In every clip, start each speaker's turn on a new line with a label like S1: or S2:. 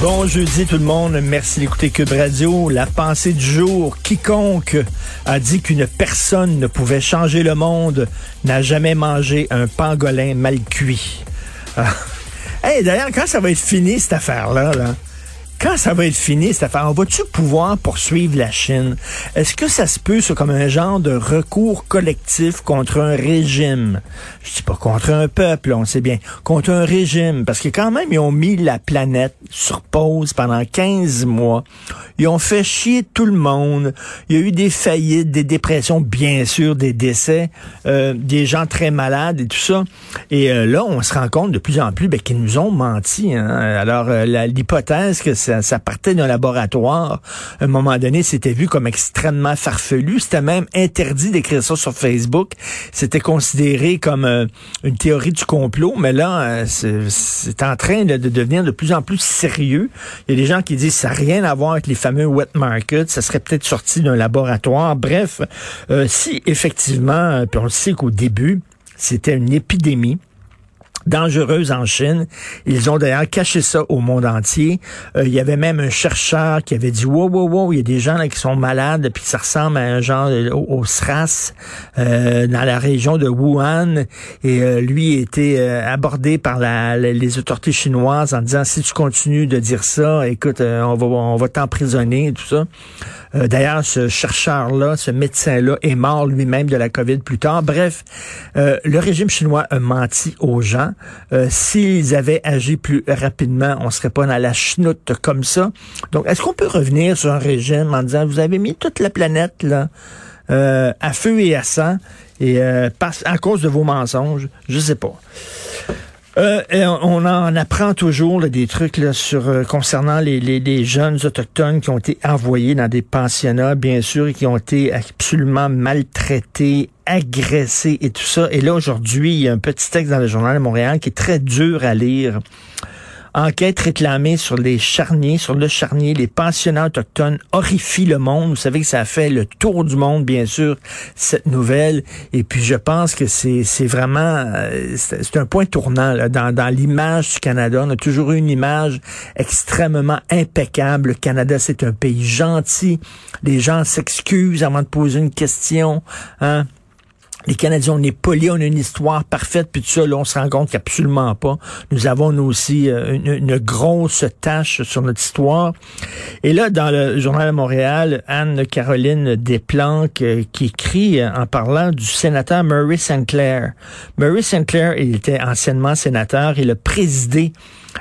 S1: Bon jeudi tout le monde, merci d'écouter Cube Radio. La pensée du jour, quiconque a dit qu'une personne ne pouvait changer le monde n'a jamais mangé un pangolin mal cuit. Ah. Hey, d'ailleurs, quand ça va être fini cette affaire-là, là, quand ça va être fini, cette affaire, on va-tu pouvoir poursuivre la Chine? Est-ce que ça se peut, ça, comme un genre de recours collectif contre un régime? Je dis pas contre un peuple, on sait bien, contre un régime, parce que quand même, ils ont mis la planète sur pause pendant 15 mois. Ils ont fait chier tout le monde. Il y a eu des faillites, des dépressions, bien sûr, des décès, euh, des gens très malades et tout ça. Et euh, là, on se rend compte de plus en plus ben, qu'ils nous ont menti. Hein. Alors, euh, l'hypothèse que ça, ça partait d'un laboratoire, à un moment donné, c'était vu comme extrêmement farfelu. C'était même interdit d'écrire ça sur Facebook. C'était considéré comme euh, une théorie du complot. Mais là, euh, c'est en train de, de devenir de plus en plus sérieux. Il y a des gens qui disent ça n'a rien à voir avec les fameux wet markets. Ça serait peut-être sorti d'un laboratoire. Bref, euh, si effectivement, puis on le sait qu'au début, c'était une épidémie dangereuse en Chine. Ils ont d'ailleurs caché ça au monde entier. Euh, il y avait même un chercheur qui avait dit wow wow wow, il y a des gens là qui sont malades puis ça ressemble à un genre au, au SRAS euh, dans la région de Wuhan et euh, lui a été euh, abordé par la, les autorités chinoises en disant si tu continues de dire ça, écoute, euh, on va on va t'emprisonner et tout ça. Euh, D'ailleurs, ce chercheur-là, ce médecin-là, est mort lui-même de la COVID plus tard. Bref, euh, le régime chinois a menti aux gens. Euh, S'ils avaient agi plus rapidement, on serait pas dans la chenoute comme ça. Donc, est-ce qu'on peut revenir sur un régime en disant, vous avez mis toute la planète euh, à feu et à sang et euh, à cause de vos mensonges? Je sais pas. Euh, on en apprend toujours là, des trucs sur euh, concernant les, les, les jeunes autochtones qui ont été envoyés dans des pensionnats, bien sûr, et qui ont été absolument maltraités, agressés et tout ça. Et là, aujourd'hui, il y a un petit texte dans le journal de Montréal qui est très dur à lire. Enquête réclamée sur les charniers, sur le charnier, les pensionnats autochtones horrifient le monde. Vous savez que ça a fait le tour du monde, bien sûr, cette nouvelle. Et puis je pense que c'est vraiment euh, c'est un point tournant là, dans, dans l'image du Canada. On a toujours eu une image extrêmement impeccable. Le Canada, c'est un pays gentil. Les gens s'excusent avant de poser une question. Hein? Les Canadiens, on est polis, on a une histoire parfaite, puis tout ça, là, on se rend compte qu'absolument pas. Nous avons, nous aussi, euh, une, grosse tâche sur notre histoire. Et là, dans le Journal de Montréal, Anne-Caroline Desplanques, euh, qui écrit euh, en parlant du sénateur Murray Sinclair. Murray Sinclair, il était anciennement sénateur, il a présidé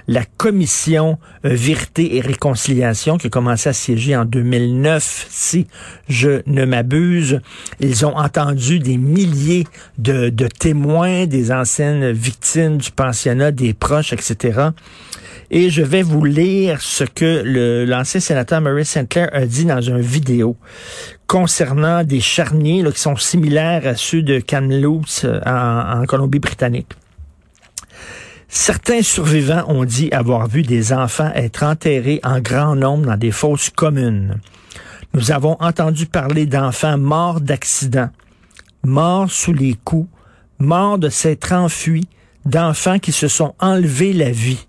S1: la commission euh, Vérité et Réconciliation qui a commencé à siéger en 2009, si je ne m'abuse. Ils ont entendu des milliers de, témoins, des anciennes victimes du pensionnat, des proches, etc. Et je vais vous lire ce que l'ancien sénateur Murray Sinclair a dit dans une vidéo concernant des charniers là, qui sont similaires à ceux de Kamloops euh, en Colombie-Britannique. Certains survivants ont dit avoir vu des enfants être enterrés en grand nombre dans des fosses communes. Nous avons entendu parler d'enfants morts d'accidents, morts sous les coups, morts de s'être enfuis, d'enfants qui se sont enlevés la vie.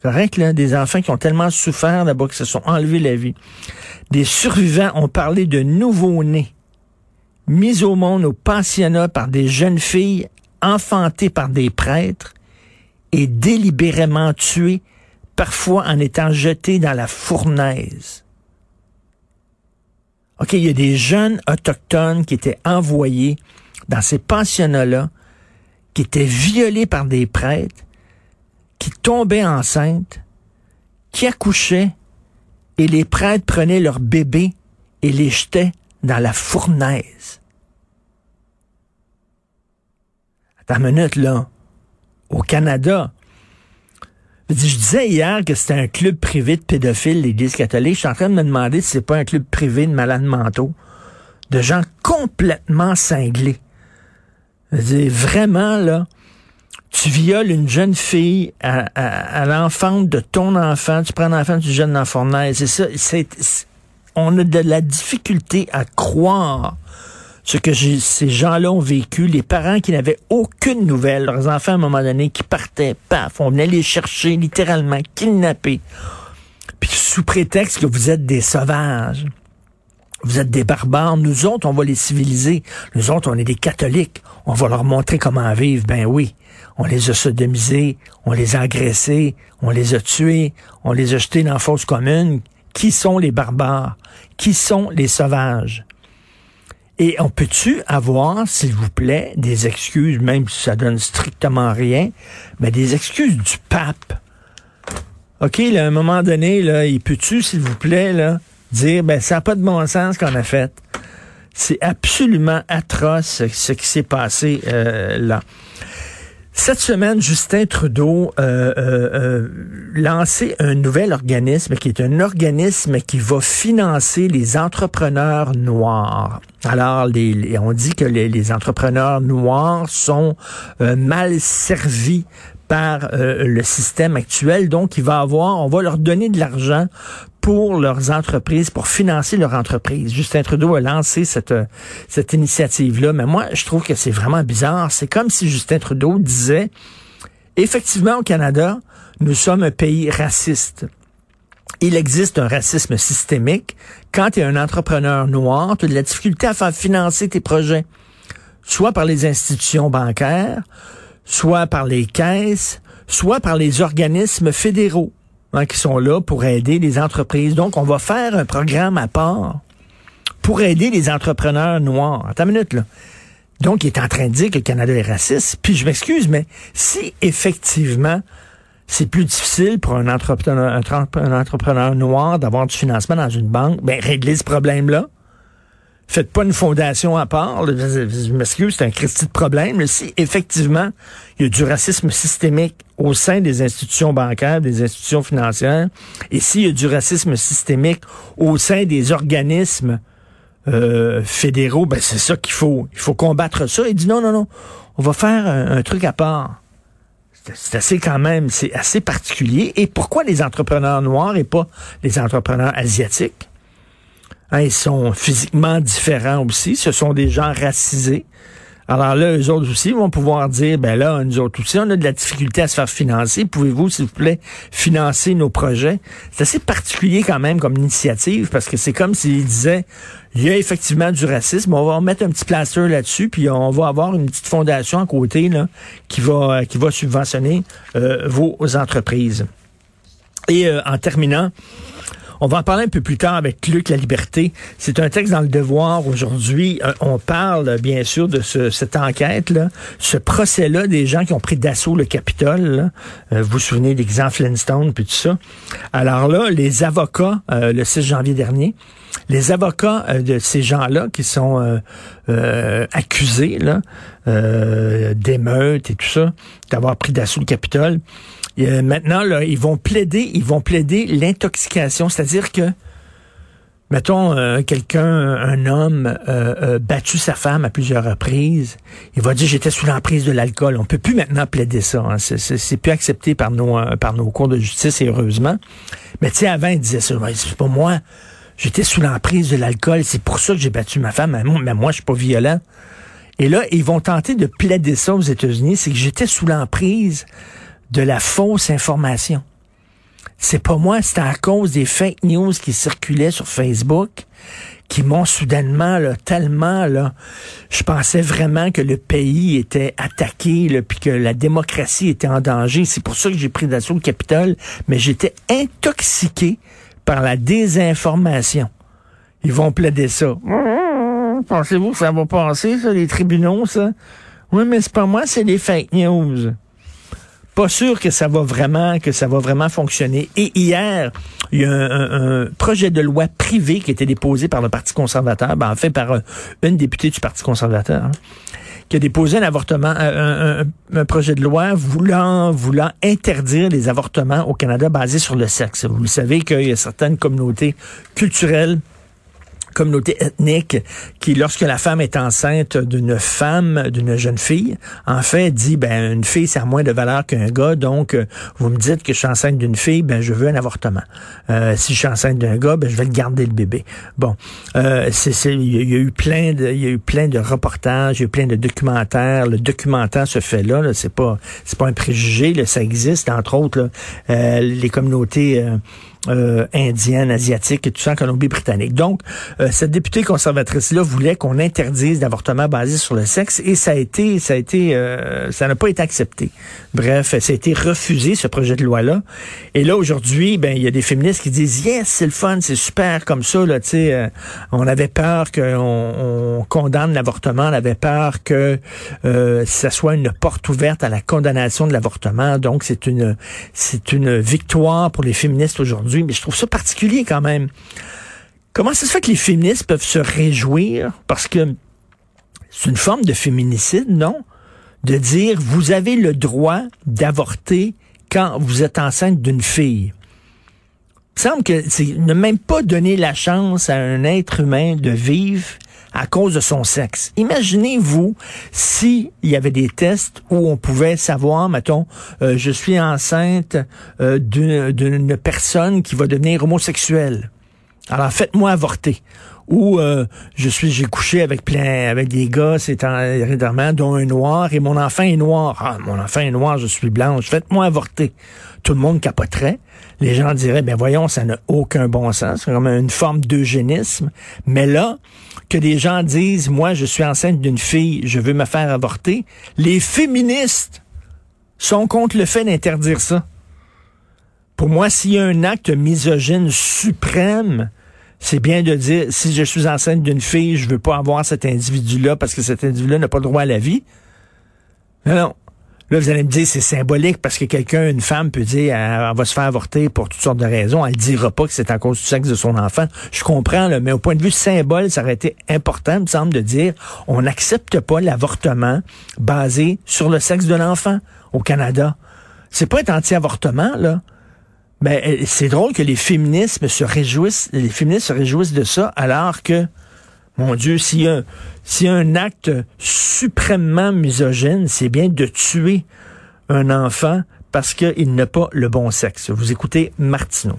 S1: Correct, là? Des enfants qui ont tellement souffert là-bas qu'ils se sont enlevés la vie. Des survivants ont parlé de nouveau-nés mis au monde au pensionnat par des jeunes filles enfantées par des prêtres et délibérément tuées, parfois en étant jetées dans la fournaise. OK, il y a des jeunes autochtones qui étaient envoyés dans ces pensionnats-là, qui étaient violés par des prêtres, qui tombaient enceintes, qui accouchaient, et les prêtres prenaient leurs bébés et les jetaient dans la fournaise. Attends une minute, là. Au Canada, je disais hier que c'était un club privé de pédophiles, l'Église catholique. Je suis en train de me demander si c'est pas un club privé de malades mentaux, de gens complètement cinglés. Je vraiment, là, tu violes une jeune fille à, l'enfant de ton enfant, tu prends l'enfant du jeune dans la fournaise. C'est ça, c'est, on a de la difficulté à croire ce que ces gens-là ont vécu, les parents qui n'avaient aucune nouvelle, leurs enfants à un moment donné qui partaient, paf, on venait les chercher littéralement, kidnappés. Puis sous prétexte que vous êtes des sauvages, vous êtes des barbares, nous autres, on va les civiliser. Nous autres, on est des catholiques, on va leur montrer comment vivre. Ben oui, on les a sodomisés, on les a agressés, on les a tués, on les a jetés dans la fosse commune. Qui sont les barbares? Qui sont les sauvages? Et on peut-tu avoir, s'il vous plaît, des excuses, même si ça donne strictement rien, mais des excuses du pape? OK, là, à un moment donné, là, il peut-tu, s'il vous plaît, là, dire, ben, ça n'a pas de bon sens qu'on a fait. C'est absolument atroce ce qui s'est passé euh, là. Cette semaine, Justin Trudeau euh, euh, euh, lancé un nouvel organisme qui est un organisme qui va financer les entrepreneurs noirs. Alors, on dit que les, les entrepreneurs noirs sont euh, mal servis par euh, le système actuel. Donc, il va avoir, on va leur donner de l'argent pour leurs entreprises, pour financer leur entreprise. Justin Trudeau a lancé cette, euh, cette initiative-là. Mais moi, je trouve que c'est vraiment bizarre. C'est comme si Justin Trudeau disait, effectivement, au Canada, nous sommes un pays raciste. Il existe un racisme systémique. Quand tu es un entrepreneur noir, tu as de la difficulté à faire financer tes projets, soit par les institutions bancaires, soit par les caisses, soit par les organismes fédéraux hein, qui sont là pour aider les entreprises. Donc, on va faire un programme à part pour aider les entrepreneurs noirs. Attends une minute, là. Donc, il est en train de dire que le Canada est raciste. Puis, je m'excuse, mais si effectivement c'est plus difficile pour un entrepreneur, un entrepreneur noir d'avoir du financement dans une banque, ben régler ce problème-là. Faites pas une fondation à part. Je m'excuse, c'est un Christi de problème. si effectivement il y a du racisme systémique au sein des institutions bancaires, des institutions financières, et s'il y a du racisme systémique au sein des organismes euh, fédéraux, ben c'est ça qu'il faut. Il faut combattre ça. Il dit non, non, non, on va faire un truc à part. C'est assez quand même, c'est assez particulier. Et pourquoi les entrepreneurs noirs et pas les entrepreneurs asiatiques? Hein, ils sont physiquement différents aussi. Ce sont des gens racisés. Alors là, eux autres aussi vont pouvoir dire, ben là, nous autres aussi, on a de la difficulté à se faire financer. Pouvez-vous, s'il vous plaît, financer nos projets? C'est assez particulier quand même comme initiative parce que c'est comme s'ils disaient, il y a effectivement du racisme, on va mettre un petit plaster là-dessus, puis on va avoir une petite fondation à côté là, qui va qui va subventionner euh, vos entreprises. Et euh, en terminant, on va en parler un peu plus tard avec Luc La Liberté. C'est un texte dans le Devoir aujourd'hui. Euh, on parle bien sûr de cette enquête-là, ce procès-là des gens qui ont pris d'assaut le Capitole. Euh, vous vous souvenez d'exemple Flintstone puis tout ça. Alors là, les avocats, euh, le 6 janvier dernier, les avocats de ces gens-là qui sont accusés là, d'émeutes et tout ça, d'avoir pris d'assaut le Capitole, maintenant, là, ils vont plaider, ils vont plaider l'intoxication, c'est-à-dire que Mettons, euh, quelqu'un, un homme, euh, euh, battu sa femme à plusieurs reprises, il va dire j'étais sous l'emprise de l'alcool. On peut plus maintenant plaider ça. Hein. C'est plus accepté par nos par nos cours de justice et heureusement. Mais tu sais, avant il disait ça. C'est pas moi. J'étais sous l'emprise de l'alcool. C'est pour ça que j'ai battu ma femme. Mais moi, je suis pas violent. Et là, ils vont tenter de plaider ça aux États-Unis. C'est que j'étais sous l'emprise de la fausse information. C'est pas moi, c'est à cause des fake news qui circulaient sur Facebook qui m'ont soudainement, tellement, là, je pensais vraiment que le pays était attaqué, là, puis que la démocratie était en danger. C'est pour ça que j'ai pris d'assaut le Capitole, mais j'étais intoxiqué par la désinformation. Ils vont plaider ça. Pensez-vous que ça va passer, ça, les tribunaux, ça? Oui, mais c'est pas moi, c'est des fake news pas sûr que ça va vraiment, que ça va vraiment fonctionner. Et hier, il y a un, projet de loi privé qui a été déposé par le Parti conservateur, ben, en fait par euh, une députée du Parti conservateur. Hein, qui a déposé un avortement, un, un, projet de loi voulant, voulant interdire les avortements au Canada basés sur le sexe. Vous le savez qu'il y a certaines communautés culturelles communauté ethnique qui, lorsque la femme est enceinte d'une femme, d'une jeune fille, en fait, dit, ben, une fille, ça a moins de valeur qu'un gars, donc, euh, vous me dites que je suis enceinte d'une fille, ben, je veux un avortement. Euh, si je suis enceinte d'un gars, ben, je vais le garder le bébé. Bon, euh, c'est, il y, a eu plein de, il y a eu plein de reportages, il y a eu plein de documentaires. Le documentaire se fait là, là c'est pas, c'est pas un préjugé, là, ça existe, entre autres, là, les communautés euh, indienne, asiatique et tout ça en Colombie-Britannique. Donc, euh, cette députée conservatrice-là voulait qu'on interdise l'avortement basé sur le sexe et ça a été, ça a été, euh, ça n'a pas été accepté. Bref, ça a été refusé ce projet de loi-là. Et là aujourd'hui, ben il y a des féministes qui disent yes, c'est le fun, c'est super comme ça là. Tu sais, euh, on avait peur qu'on on condamne l'avortement, on avait peur que ça soit une porte ouverte à la condamnation de l'avortement. Donc c'est une, c'est une victoire pour les féministes aujourd'hui mais je trouve ça particulier quand même. Comment ça se fait que les féministes peuvent se réjouir parce que c'est une forme de féminicide, non? De dire vous avez le droit d'avorter quand vous êtes enceinte d'une fille. Il semble que c'est ne même pas donner la chance à un être humain de vivre à cause de son sexe. Imaginez-vous s'il y avait des tests où on pouvait savoir, mettons, euh, je suis enceinte euh, d'une personne qui va devenir homosexuelle. Alors faites-moi avorter. Ou euh, je suis j'ai couché avec plein avec des gars, c'est dont un noir et mon enfant est noir. Ah, mon enfant est noir, je suis blanche. Faites-moi avorter. Tout le monde capoterait. Les gens diraient ben voyons, ça n'a aucun bon sens, c'est comme une forme d'eugénisme. Mais là, que des gens disent moi je suis enceinte d'une fille, je veux me faire avorter, les féministes sont contre le fait d'interdire ça. Pour moi, s'il y a un acte misogyne suprême, c'est bien de dire, si je suis enceinte d'une fille, je veux pas avoir cet individu-là parce que cet individu-là n'a pas le droit à la vie. Non, non. Là, vous allez me dire, c'est symbolique parce que quelqu'un, une femme peut dire, elle, va se faire avorter pour toutes sortes de raisons. Elle dira pas que c'est à cause du sexe de son enfant. Je comprends, là, mais au point de vue symbole, ça aurait été important, me semble, de dire, on n'accepte pas l'avortement basé sur le sexe de l'enfant au Canada. C'est pas être anti-avortement, là. Ben, euh, c'est drôle que les féministes se réjouissent, les féministes se réjouissent de ça, alors que, mon Dieu, s'il y a, un acte suprêmement misogyne, c'est bien de tuer un enfant parce qu'il n'a pas le bon sexe. Vous écoutez Martineau.